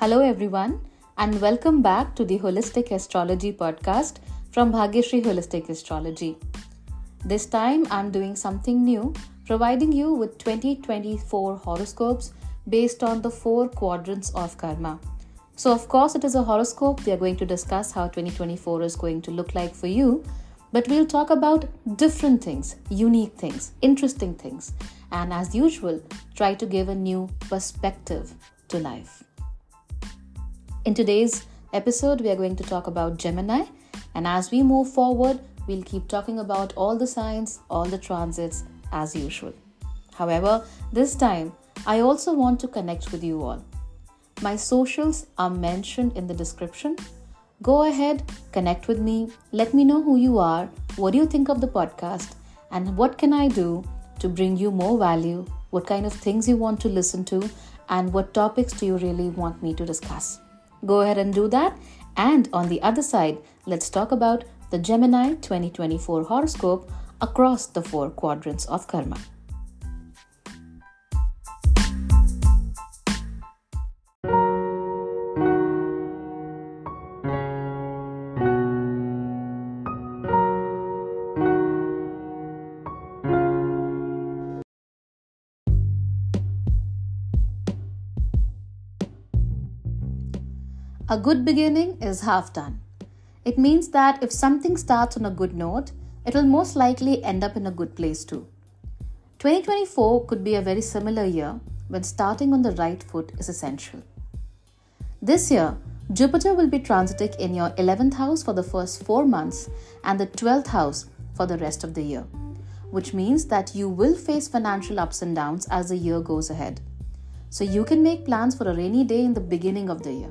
Hello, everyone, and welcome back to the Holistic Astrology podcast from Bhagyashree Holistic Astrology. This time, I'm doing something new, providing you with 2024 horoscopes based on the four quadrants of karma. So, of course, it is a horoscope. We are going to discuss how 2024 is going to look like for you, but we'll talk about different things, unique things, interesting things, and as usual, try to give a new perspective to life. In today's episode, we are going to talk about Gemini, and as we move forward, we'll keep talking about all the signs, all the transits as usual. However, this time, I also want to connect with you all. My socials are mentioned in the description. Go ahead, connect with me, let me know who you are, what do you think of the podcast, and what can I do to bring you more value, what kind of things you want to listen to, and what topics do you really want me to discuss. Go ahead and do that. And on the other side, let's talk about the Gemini 2024 horoscope across the four quadrants of karma. A good beginning is half done. It means that if something starts on a good note, it will most likely end up in a good place too. 2024 could be a very similar year when starting on the right foot is essential. This year, Jupiter will be transiting in your 11th house for the first 4 months and the 12th house for the rest of the year, which means that you will face financial ups and downs as the year goes ahead. So you can make plans for a rainy day in the beginning of the year.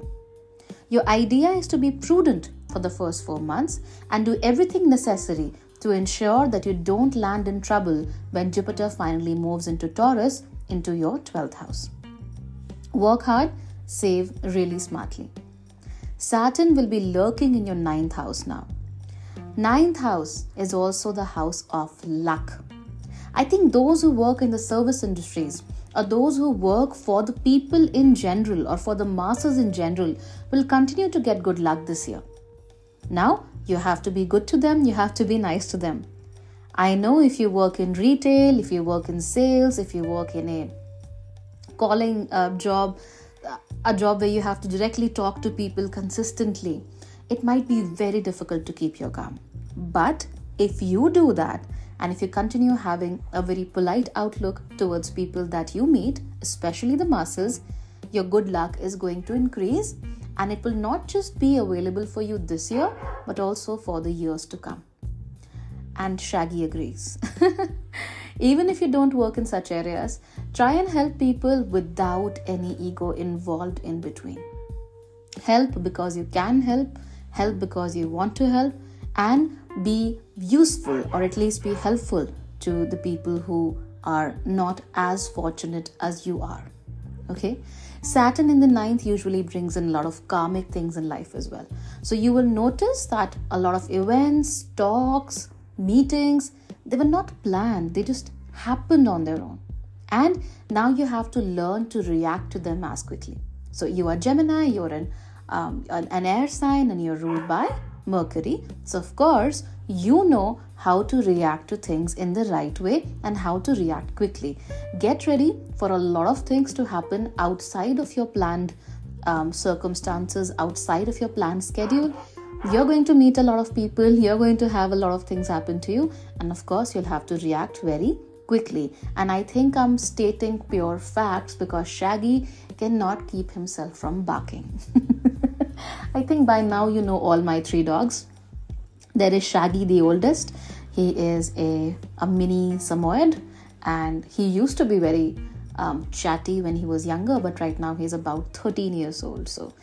Your idea is to be prudent for the first four months and do everything necessary to ensure that you don't land in trouble when Jupiter finally moves into Taurus into your 12th house. Work hard, save really smartly. Saturn will be lurking in your ninth house now. Ninth house is also the house of luck. I think those who work in the service industries or those who work for the people in general or for the masses in general will continue to get good luck this year. Now, you have to be good to them, you have to be nice to them. I know if you work in retail, if you work in sales, if you work in a calling uh, job, a job where you have to directly talk to people consistently, it might be very difficult to keep your calm. But if you do that, and if you continue having a very polite outlook towards people that you meet, especially the masses, your good luck is going to increase and it will not just be available for you this year but also for the years to come. And Shaggy agrees. Even if you don't work in such areas, try and help people without any ego involved in between. Help because you can help, help because you want to help, and be useful or at least be helpful to the people who are not as fortunate as you are. Okay, Saturn in the ninth usually brings in a lot of karmic things in life as well. So you will notice that a lot of events, talks, meetings, they were not planned, they just happened on their own. And now you have to learn to react to them as quickly. So you are Gemini, you're an, um, an air sign, and you're ruled by Mercury. So, of course, you know how to react to things in the right way and how to react quickly. Get ready for a lot of things to happen outside of your planned um, circumstances, outside of your planned schedule. You're going to meet a lot of people, you're going to have a lot of things happen to you, and of course, you'll have to react very quickly. And I think I'm stating pure facts because Shaggy cannot keep himself from barking. I think by now you know all my three dogs. There is Shaggy, the oldest. He is a, a mini Samoyed and he used to be very um, chatty when he was younger, but right now he's about 13 years old, so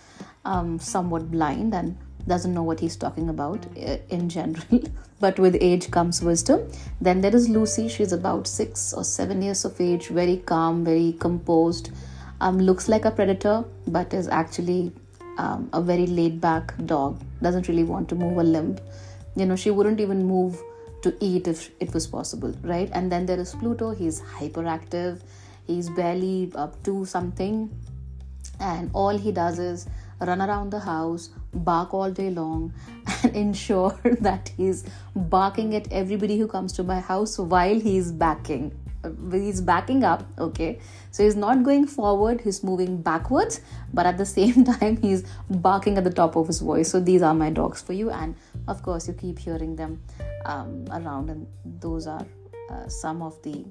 um, somewhat blind and doesn't know what he's talking about uh, in general. but with age comes wisdom. Then there is Lucy, she's about six or seven years of age, very calm, very composed, um, looks like a predator, but is actually um, a very laid back dog, doesn't really want to move a limb. You know, she wouldn't even move to eat if it was possible, right? And then there is Pluto, he's hyperactive, he's barely up to something. and all he does is run around the house, bark all day long, and ensure that he's barking at everybody who comes to my house while he's backing. He's backing up, okay? So he's not going forward, he's moving backwards, but at the same time, he's barking at the top of his voice. So these are my dogs for you, and of course, you keep hearing them um, around, and those are uh, some of the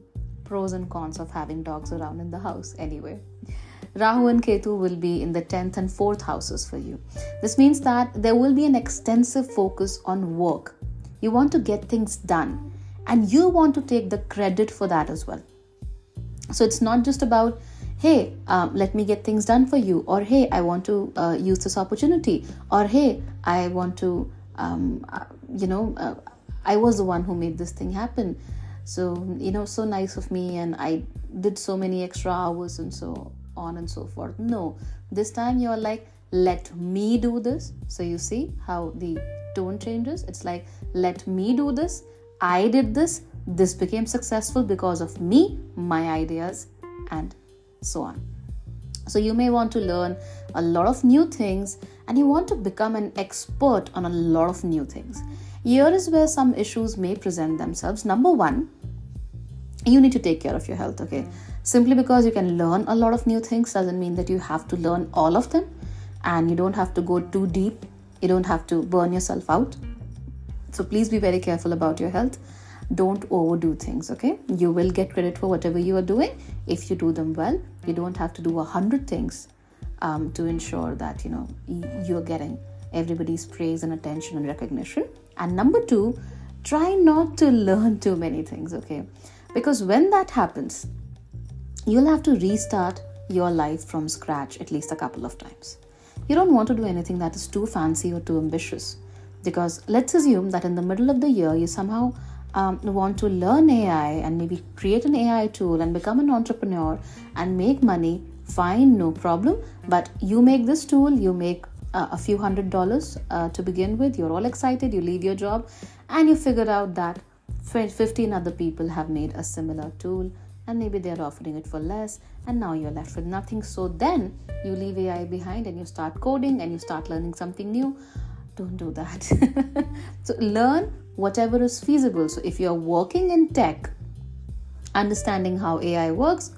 pros and cons of having dogs around in the house anyway. Rahu and Ketu will be in the 10th and 4th houses for you. This means that there will be an extensive focus on work. You want to get things done and you want to take the credit for that as well. So it's not just about, hey, um, let me get things done for you, or hey, I want to uh, use this opportunity, or hey, I want to, um, uh, you know, uh, I was the one who made this thing happen. So, you know, so nice of me, and I did so many extra hours and so on and so forth. No, this time you're like, let me do this. So you see how the tone changes? It's like, let me do this. I did this. This became successful because of me, my ideas, and so on. So you may want to learn a lot of new things and you want to become an expert on a lot of new things. Here is where some issues may present themselves. Number one, you need to take care of your health, okay? Simply because you can learn a lot of new things doesn't mean that you have to learn all of them and you don't have to go too deep. You don't have to burn yourself out. So please be very careful about your health. Don't overdo things, okay? You will get credit for whatever you are doing if you do them well. You don't have to do a hundred things um, to ensure that you know you're getting everybody's praise and attention and recognition. And number two, try not to learn too many things, okay? Because when that happens, you'll have to restart your life from scratch at least a couple of times. You don't want to do anything that is too fancy or too ambitious because let's assume that in the middle of the year you somehow um, want to learn AI and maybe create an AI tool and become an entrepreneur and make money. Fine, no problem. But you make this tool, you make uh, a few hundred dollars uh, to begin with, you're all excited, you leave your job, and you figure out that 15 other people have made a similar tool and maybe they're offering it for less and now you're left with nothing so then you leave ai behind and you start coding and you start learning something new don't do that. So learn whatever is feasible. So if you're working in tech understanding how ai works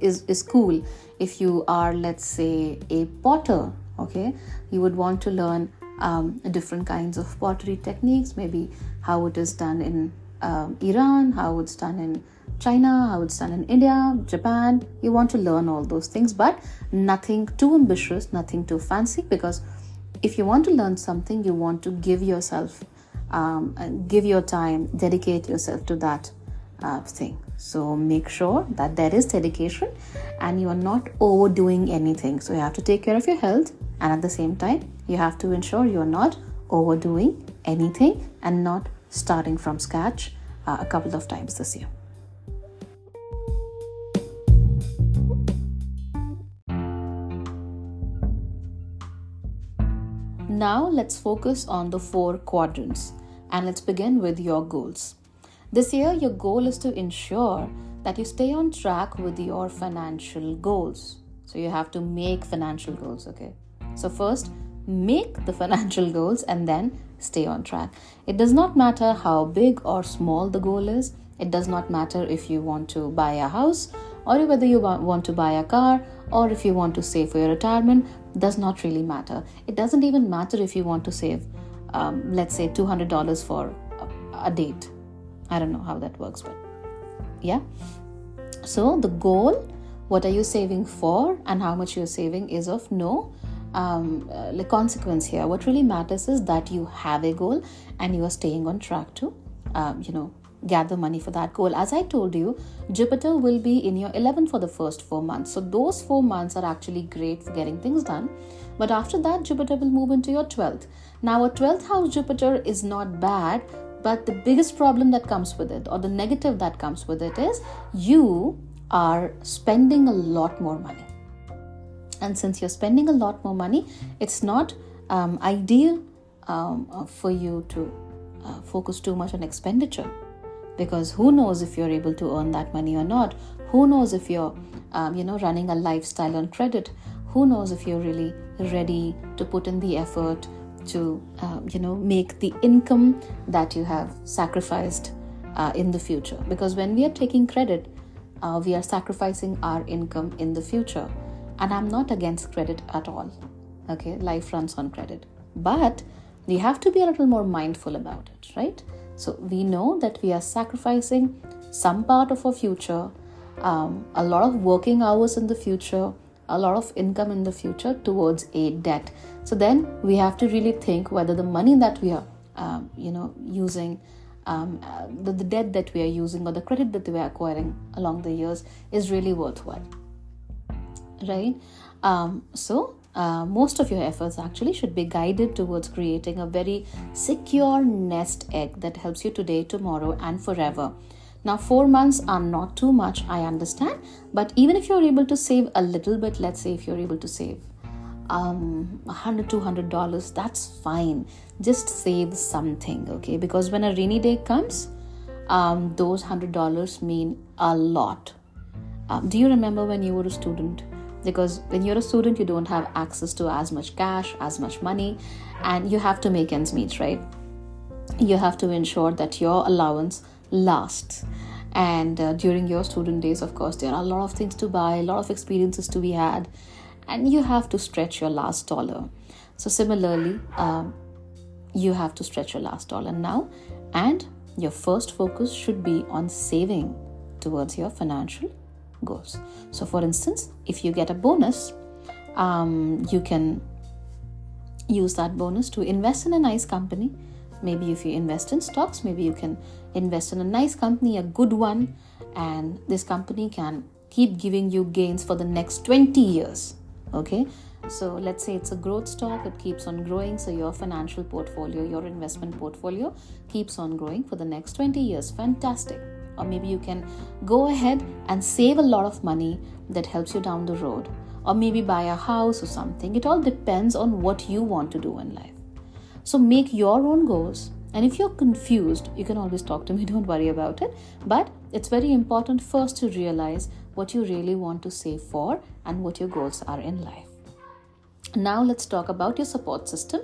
is is cool. If you are let's say a potter okay you would want to learn um, different kinds of pottery techniques. Maybe how it is done in um, iran how it's done in China, how it's done in India, Japan. You want to learn all those things, but nothing too ambitious, nothing too fancy, because if you want to learn something, you want to give yourself, um, give your time, dedicate yourself to that uh, thing. So make sure that there is dedication and you are not overdoing anything. So you have to take care of your health, and at the same time, you have to ensure you are not overdoing anything and not starting from scratch uh, a couple of times this year. Now let's focus on the four quadrants and let's begin with your goals. This year, your goal is to ensure that you stay on track with your financial goals. So you have to make financial goals, okay? So, first, make the financial goals and then stay on track. It does not matter how big or small the goal is, it does not matter if you want to buy a house or whether you want to buy a car or if you want to save for your retirement does not really matter. It doesn't even matter if you want to save, um, let's say, $200 for a, a date. I don't know how that works, but yeah. So the goal, what are you saving for, and how much you're saving is of no um, uh, consequence here. What really matters is that you have a goal and you are staying on track to, um, you know, gather money for that goal. As I told you, Jupiter will be in your 11th for the first four months. So, those four months are actually great for getting things done. But after that, Jupiter will move into your 12th. Now, a 12th house Jupiter is not bad, but the biggest problem that comes with it, or the negative that comes with it, is you are spending a lot more money. And since you're spending a lot more money, it's not um, ideal um, for you to uh, focus too much on expenditure because who knows if you're able to earn that money or not. Who knows if you're um, you know running a lifestyle on credit. Who knows if you're really ready to put in the effort to uh, you know make the income that you have sacrificed uh, in the future. Because when we are taking credit uh, we are sacrificing our income in the future. And i'm not against credit at all. Okay? Life runs on credit. But we have to be a little more mindful about it right so we know that we are sacrificing some part of our future um, a lot of working hours in the future a lot of income in the future towards a debt. So then we have to really think whether the money that we are um, you know using um, the, the debt that we are using or the credit that we are acquiring along the years is really worthwhile. Right? Um, so uh, most of your efforts actually should be guided towards creating a very secure nest egg that helps you today tomorrow and forever. Now, four months are not too much, I understand, but even if you're able to save a little bit, let's say if you're able to save um, 100 200 dollars that's fine. Just save something okay? Because when a rainy day comes um, those 100 dollars mean a lot. Um, do you remember when you were a student because when you're a student you don't have access to as much cash as much money and you have to make ends meet right? You have to ensure that your allowance lasts. And uh, during your student days of course there are a lot of things to buy a lot of experiences to be had and you have to stretch your last dollar. So similarly um, you have to stretch your last dollar now and your first focus should be on saving towards your financial goals so for instance if you get a bonus um, you can use that bonus to invest in a nice company. Maybe if you invest in stocks maybe you can invest in a nice company a good one and this company can keep giving you gains for the next 20 years okay? So let's say it's a growth stock it keeps on growing so your financial portfolio your investment portfolio keeps on growing for the next 20 years. Fantastic or maybe you can go ahead and save a lot of money that helps you down the road or maybe buy a house or something it all depends on what you want to do in life so make your own goals. And if you're confused, you can always talk to me, don't worry about it. But it's very important first to realize what you really want to save for and what your goals are in life. Now, let's talk about your support system.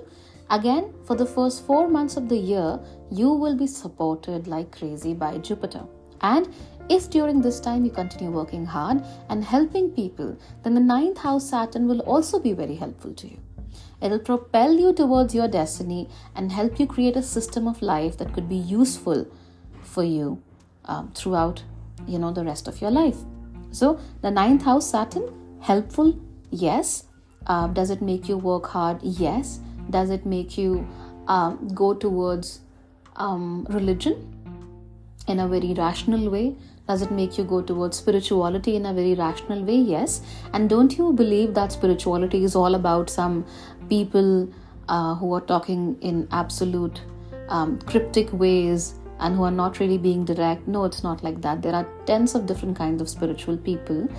Again, for the first four months of the year, you will be supported like crazy by Jupiter. And if during this time you continue working hard and helping people, then the ninth house Saturn will also be very helpful to you. It'll propel you towards your destiny and help you create a system of life that could be useful for you um, throughout, you know, the rest of your life. So the ninth house Saturn, helpful, yes. Uh, does it make you work hard? Yes. Does it make you um, go towards um, religion in a very rational way? Does it make you go towards spirituality in a very rational way? Yes. And don't you believe that spirituality is all about some people uh, who are talking in absolute um, cryptic ways and who are not really being direct? No, it's not like that. There are tens of different kinds of spiritual people.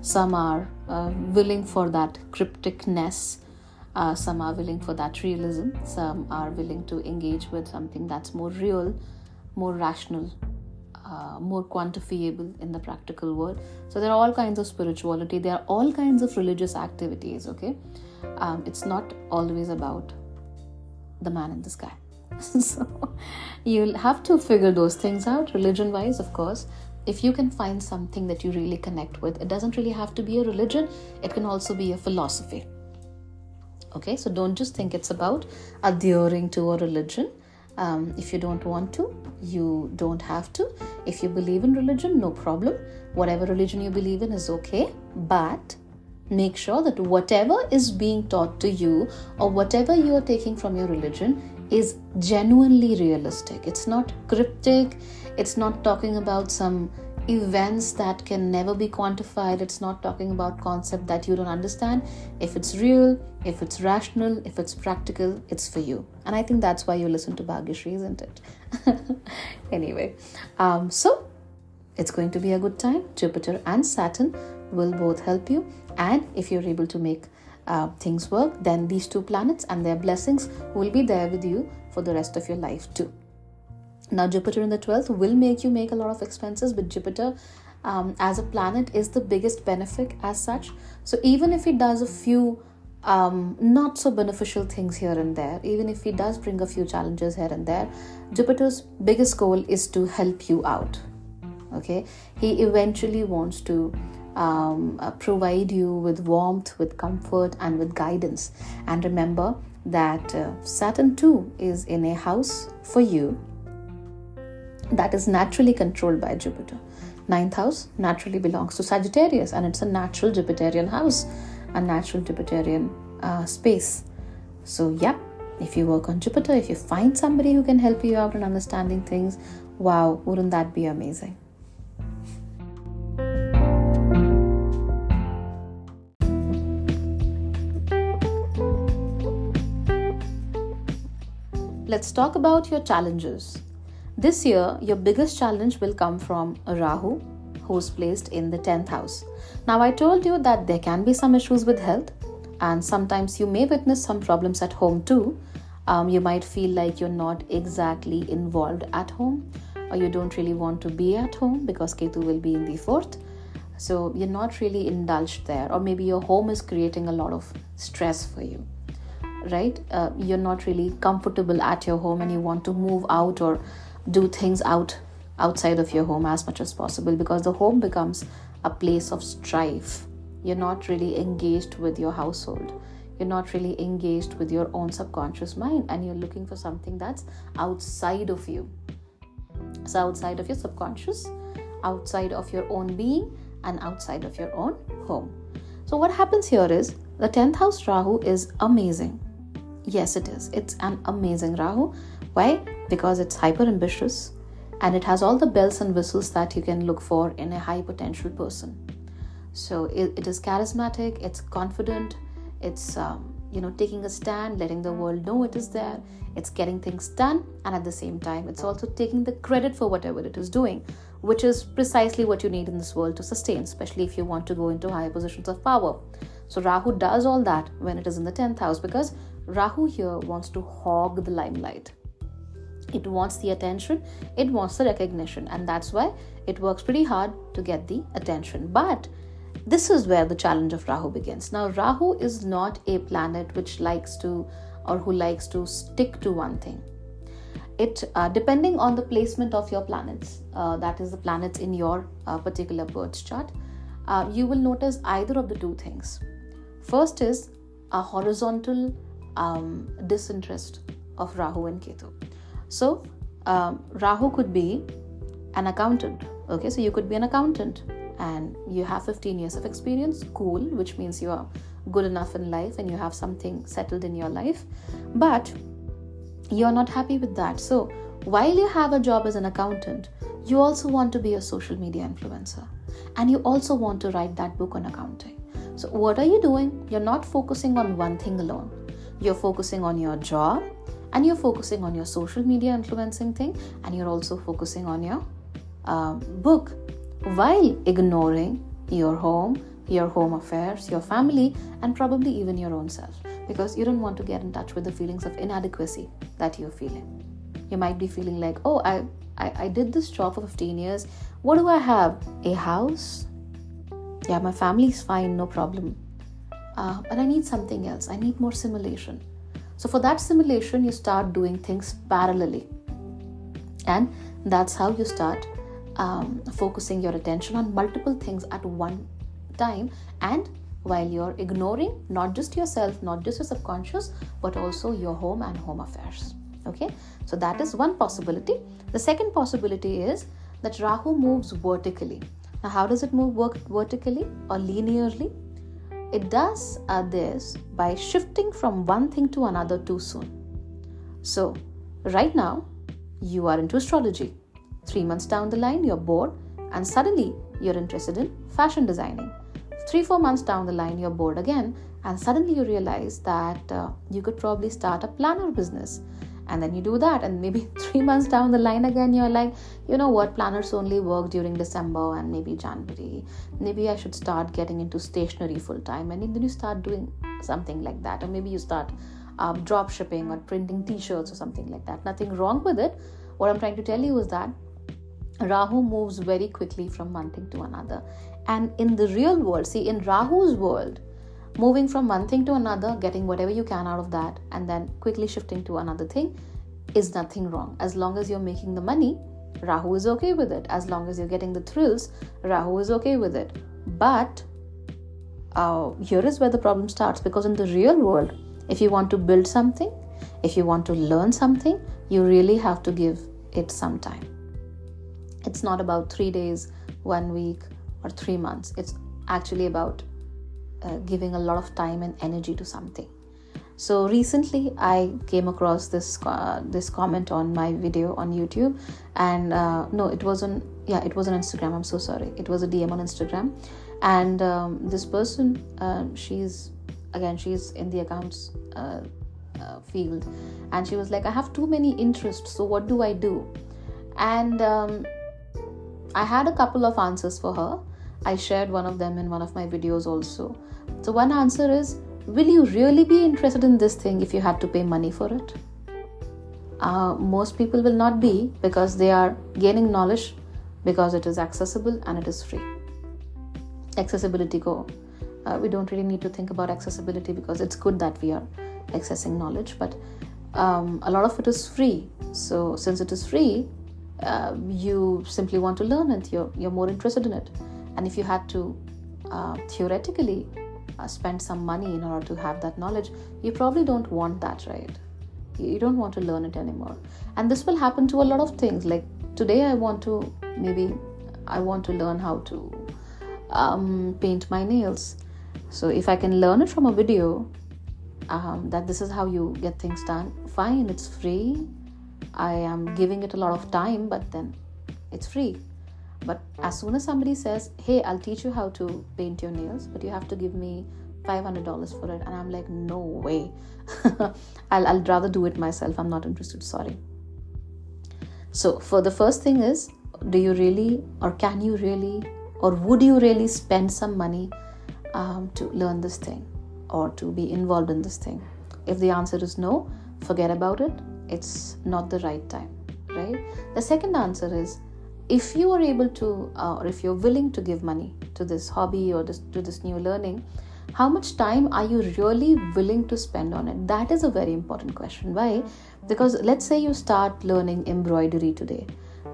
Some are uh, willing for that crypticness. Uh, some are willing for that realism. Some are willing to engage with something that's more real, more rational, uh, more quantifiable in the practical world. So there are all kinds of spirituality. There are all kinds of religious activities. Okay, um, it's not always about the man in the sky. so you'll have to figure those things out, religion-wise, of course. If you can find something that you really connect with, it doesn't really have to be a religion. It can also be a philosophy. Okay, so don't just think it's about adhering to a religion um, if you don't want to, you don't have to. If you believe in religion, no problem. Whatever religion you believe in is okay, but make sure that whatever is being taught to you or whatever you are taking from your religion is genuinely realistic. It's not cryptic, it's not talking about some events that can never be quantified. It's not talking about concept that you don't understand. If it's real if it's rational if it's practical it's for you. And i think that's why you listen to Bhagyashree isn't it? Anyway um, so it's going to be a good time. Jupiter and saturn will both help you. And if you're able to make uh, things work then these two planets and their blessings will be there with you for the rest of your life too now, Jupiter in the 12th will make you make a lot of expenses, but Jupiter um, as a planet is the biggest benefit as such. So even if it does a few um, not so beneficial things here and there, even if he does bring a few challenges here and there, Jupiter's biggest goal is to help you out. Okay, he eventually wants to um, uh, provide you with warmth, with comfort, and with guidance. And remember that uh, Saturn too is in a house for you that is naturally controlled by Jupiter. Ninth house naturally belongs to Sagittarius, and it's a natural Jupiterian house a natural Jupiterian uh, space. So, yeah, if you work on Jupiter, if you find somebody who can help you out in understanding things, wow, wouldn't that be amazing? Let's talk about your challenges. This year, your biggest challenge will come from Rahu, who's placed in the 10th house. Now, I told you that there can be some issues with health, and sometimes you may witness some problems at home too. Um, you might feel like you're not exactly involved at home, or you don't really want to be at home because Ketu will be in the fourth. So, you're not really indulged there, or maybe your home is creating a lot of stress for you right uh, you're not really comfortable at your home and you want to move out or do things out outside of your home as much as possible because the home becomes a place of strife. You're not really engaged with your household. You're not really engaged with your own subconscious mind, and you're looking for something that's outside of you. So, outside of your subconscious, outside of your own being, and outside of your own home. So, what happens here is the 10th house Rahu is amazing. Yes, it is. It's an amazing Rahu. Why? Because it's hyper ambitious, and it has all the bells and whistles that you can look for in a high potential person. So it, it is charismatic it's confident it's um, you know taking a stand letting the world know it is there it's getting things done and at the same time it's also taking the credit for whatever it is doing which is precisely what you need in this world to sustain especially if you want to go into higher positions of power. So rahu does all that when it is in the 10th house because rahu here wants to hog the limelight it wants the attention. It wants the recognition. And that's why it works pretty hard to get the attention. But this is where the challenge of rahu begins. Now rahu is not a planet which likes to or who likes to stick to one thing. It uh, depending on the placement of your planets uh, that is the planets in your uh, particular birth chart uh, you will notice either of the two things. First is a horizontal um, disinterest of rahu and ketu so, um, Rahu could be an accountant. Okay, so you could be an accountant and you have 15 years of experience. Cool, which means you are good enough in life and you have something settled in your life. But you're not happy with that. So, while you have a job as an accountant, you also want to be a social media influencer and you also want to write that book on accounting. So, what are you doing? You're not focusing on one thing alone. You're focusing on your job, and you're focusing on your social media influencing thing and you're also focusing on your uh, book while ignoring your home your home affairs your family and probably even your own self. Because you don't want to get in touch with the feelings of inadequacy that you're feeling. You might be feeling like oh i i, I did this job for 15 years. What do i have? A house? Yeah my family's fine no problem uh, but i need something else i need more simulation so, for that simulation, you start doing things parallelly. And that's how you start um, focusing your attention on multiple things at one time and while you're ignoring not just yourself, not just your subconscious, but also your home and home affairs. Okay, so that is one possibility. The second possibility is that Rahu moves vertically. Now, how does it move work vertically or linearly? It does uh, this by shifting from one thing to another too soon. So, right now, you are into astrology. Three months down the line, you're bored, and suddenly you're interested in fashion designing. Three, four months down the line, you're bored again, and suddenly you realize that uh, you could probably start a planner business and then you do that and maybe three months down the line again you're like you know what planners only work during december and maybe january. Maybe i should start getting into stationery full time and then you start doing something like that. Or maybe you start um, drop shipping or printing t-shirts or something like that. Nothing wrong with it. What i'm trying to tell you is that Rahu moves very quickly from one thing to another. And in the real world, see, in Rahu's world, moving from one thing to another, getting whatever you can out of that, and then quickly shifting to another thing is nothing wrong. As long as you're making the money, Rahu is okay with it. As long as you're getting the thrills, Rahu is okay with it. But uh, here is where the problem starts because in the real world, if you want to build something, if you want to learn something, you really have to give it some time. It's not about three days, one week, or three months. It's actually about uh, giving a lot of time and energy to something. So recently, I came across this uh, this comment on my video on YouTube, and uh, no, it wasn't. Yeah, it was on Instagram. I'm so sorry. It was a DM on Instagram, and um, this person, uh, she's again, she's in the accounts uh, uh, field, and she was like, "I have too many interests. So what do I do?" And um, I had a couple of answers for her. I shared one of them in one of my videos also. So, one answer is Will you really be interested in this thing if you had to pay money for it? Uh, most people will not be because they are gaining knowledge because it is accessible and it is free. Accessibility go. Uh, we don't really need to think about accessibility because it's good that we are accessing knowledge, but um, a lot of it is free. So, since it is free, uh, you simply want to learn it, you're, you're more interested in it. And if you had to uh, theoretically uh, spend some money in order to have that knowledge, you probably don't want that, right? You don't want to learn it anymore. And this will happen to a lot of things. Like today, I want to maybe I want to learn how to um, paint my nails. So if I can learn it from a video, um, that this is how you get things done, fine, it's free. I am giving it a lot of time, but then it's free but as soon as somebody says, Hey, I'll teach you how to paint your nails, but you have to give me $500 for it, and I'm like, No way. I'll, I'll rather do it myself. I'm not interested. Sorry. So, for the first thing is, do you really, or can you really, or would you really spend some money um, to learn this thing or to be involved in this thing? If the answer is no, forget about it. It's not the right time, right? The second answer is, if you are able to uh, or if you're willing to give money to this hobby or this, to this new learning how much time are you really willing to spend on it? That is a very important question. Why? Because let's say you start learning embroidery today.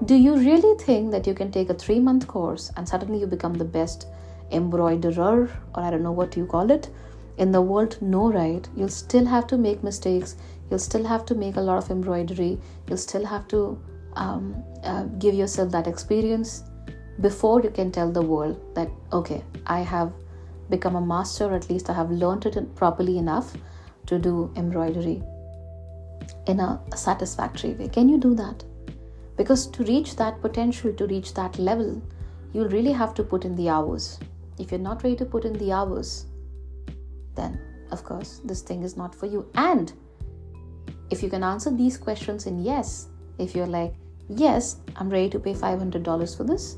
Do you really think that you can take a 3 month course and suddenly you become the best embroiderer or i don't know what you call it in the world? No right? You'll still have to make mistakes. You'll still have to make a lot of embroidery. You'll still have to um, uh, give yourself that experience before you can tell the world that okay i have become a master or at least i have learned it properly enough to do embroidery in a satisfactory way. Can you do that? Because to reach that potential to reach that level you'll really have to put in the hours. If you're not ready to put in the hours then of course this thing is not for you. And if you can answer these questions in yes if you're like yes, I'm ready to pay $500 for this.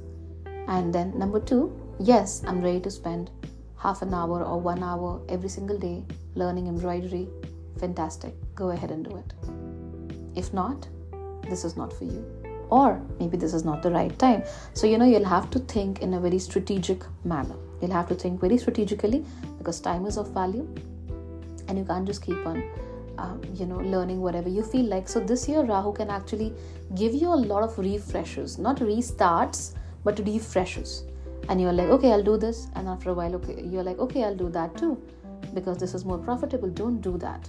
And then number two, yes, I'm ready to spend half an hour or one hour every single day learning embroidery. Fantastic. Go ahead and do it. If not, this is not for you. Or maybe this is not the right time. So, you know, you'll have to think in a very strategic manner. You'll have to think very strategically because time is of value and you can't just keep on um, you know learning whatever you feel like. So this year rahu can actually give you a lot of refreshes not restarts but refreshes and you're like okay i'll do this. And after a while okay you're like okay i'll do that too. Because this is more profitable. Don't do that.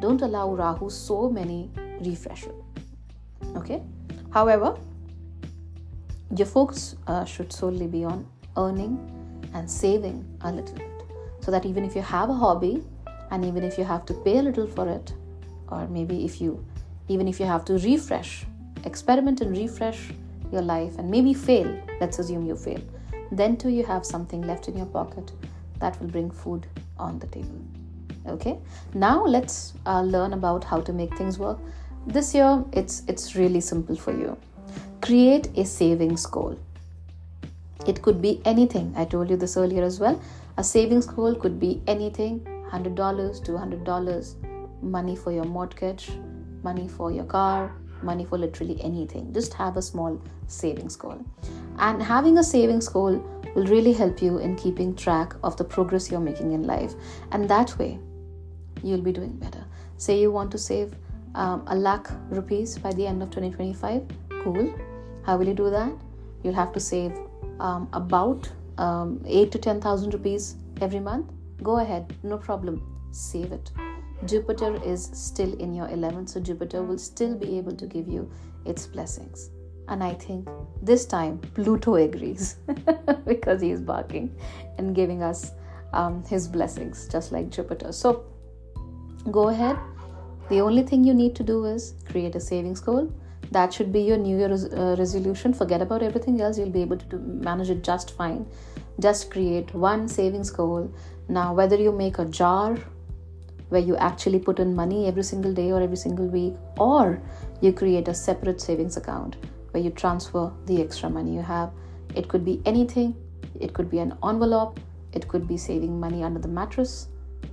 Don't allow rahu so many refreshes okay? However your focus uh, should solely be on earning and saving a little bit. So that even if you have a hobby and even if you have to pay a little for it or maybe if you even if you have to refresh experiment and refresh your life and maybe fail let's assume you fail then too you have something left in your pocket that will bring food on the table. Okay? Now let's uh, learn about how to make things work. This year it's it's really simple for you. Create a savings goal. It could be anything. I told you this earlier as well. A savings goal could be anything $100 $200 money for your mortgage money for your car money for literally anything. Just have a small savings goal. And having a savings goal will really help you in keeping track of the progress you're making in life. And that way, you'll be doing better. Say you want to save um, a lakh rupees by the end of 2025. Cool. How will you do that? You'll have to save um, about um, 8 to 10,000 rupees every month. Go ahead, no problem. Save it. Jupiter is still in your 11th, so Jupiter will still be able to give you its blessings. And I think this time Pluto agrees because he is barking and giving us um, his blessings, just like Jupiter. So go ahead. The only thing you need to do is create a savings goal. That should be your New Year res- uh, resolution. Forget about everything else, you'll be able to do, manage it just fine. Just create one savings goal. Now, whether you make a jar where you actually put in money every single day or every single week, or you create a separate savings account where you transfer the extra money you have. It could be anything, it could be an envelope, it could be saving money under the mattress,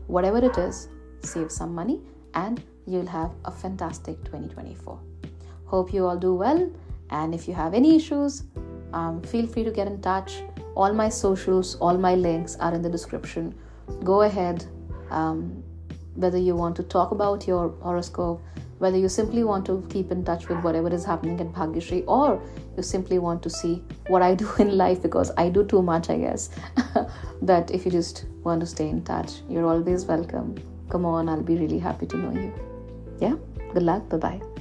whatever it is, save some money and you'll have a fantastic 2024. Hope you all do well. And if you have any issues, um, feel free to get in touch. All my socials, all my links are in the description. Go ahead. Um, whether you want to talk about your horoscope, whether you simply want to keep in touch with whatever is happening at Bhagyashree, or you simply want to see what I do in life because I do too much, I guess. but if you just want to stay in touch, you're always welcome. Come on, I'll be really happy to know you. Yeah, good luck. Bye bye.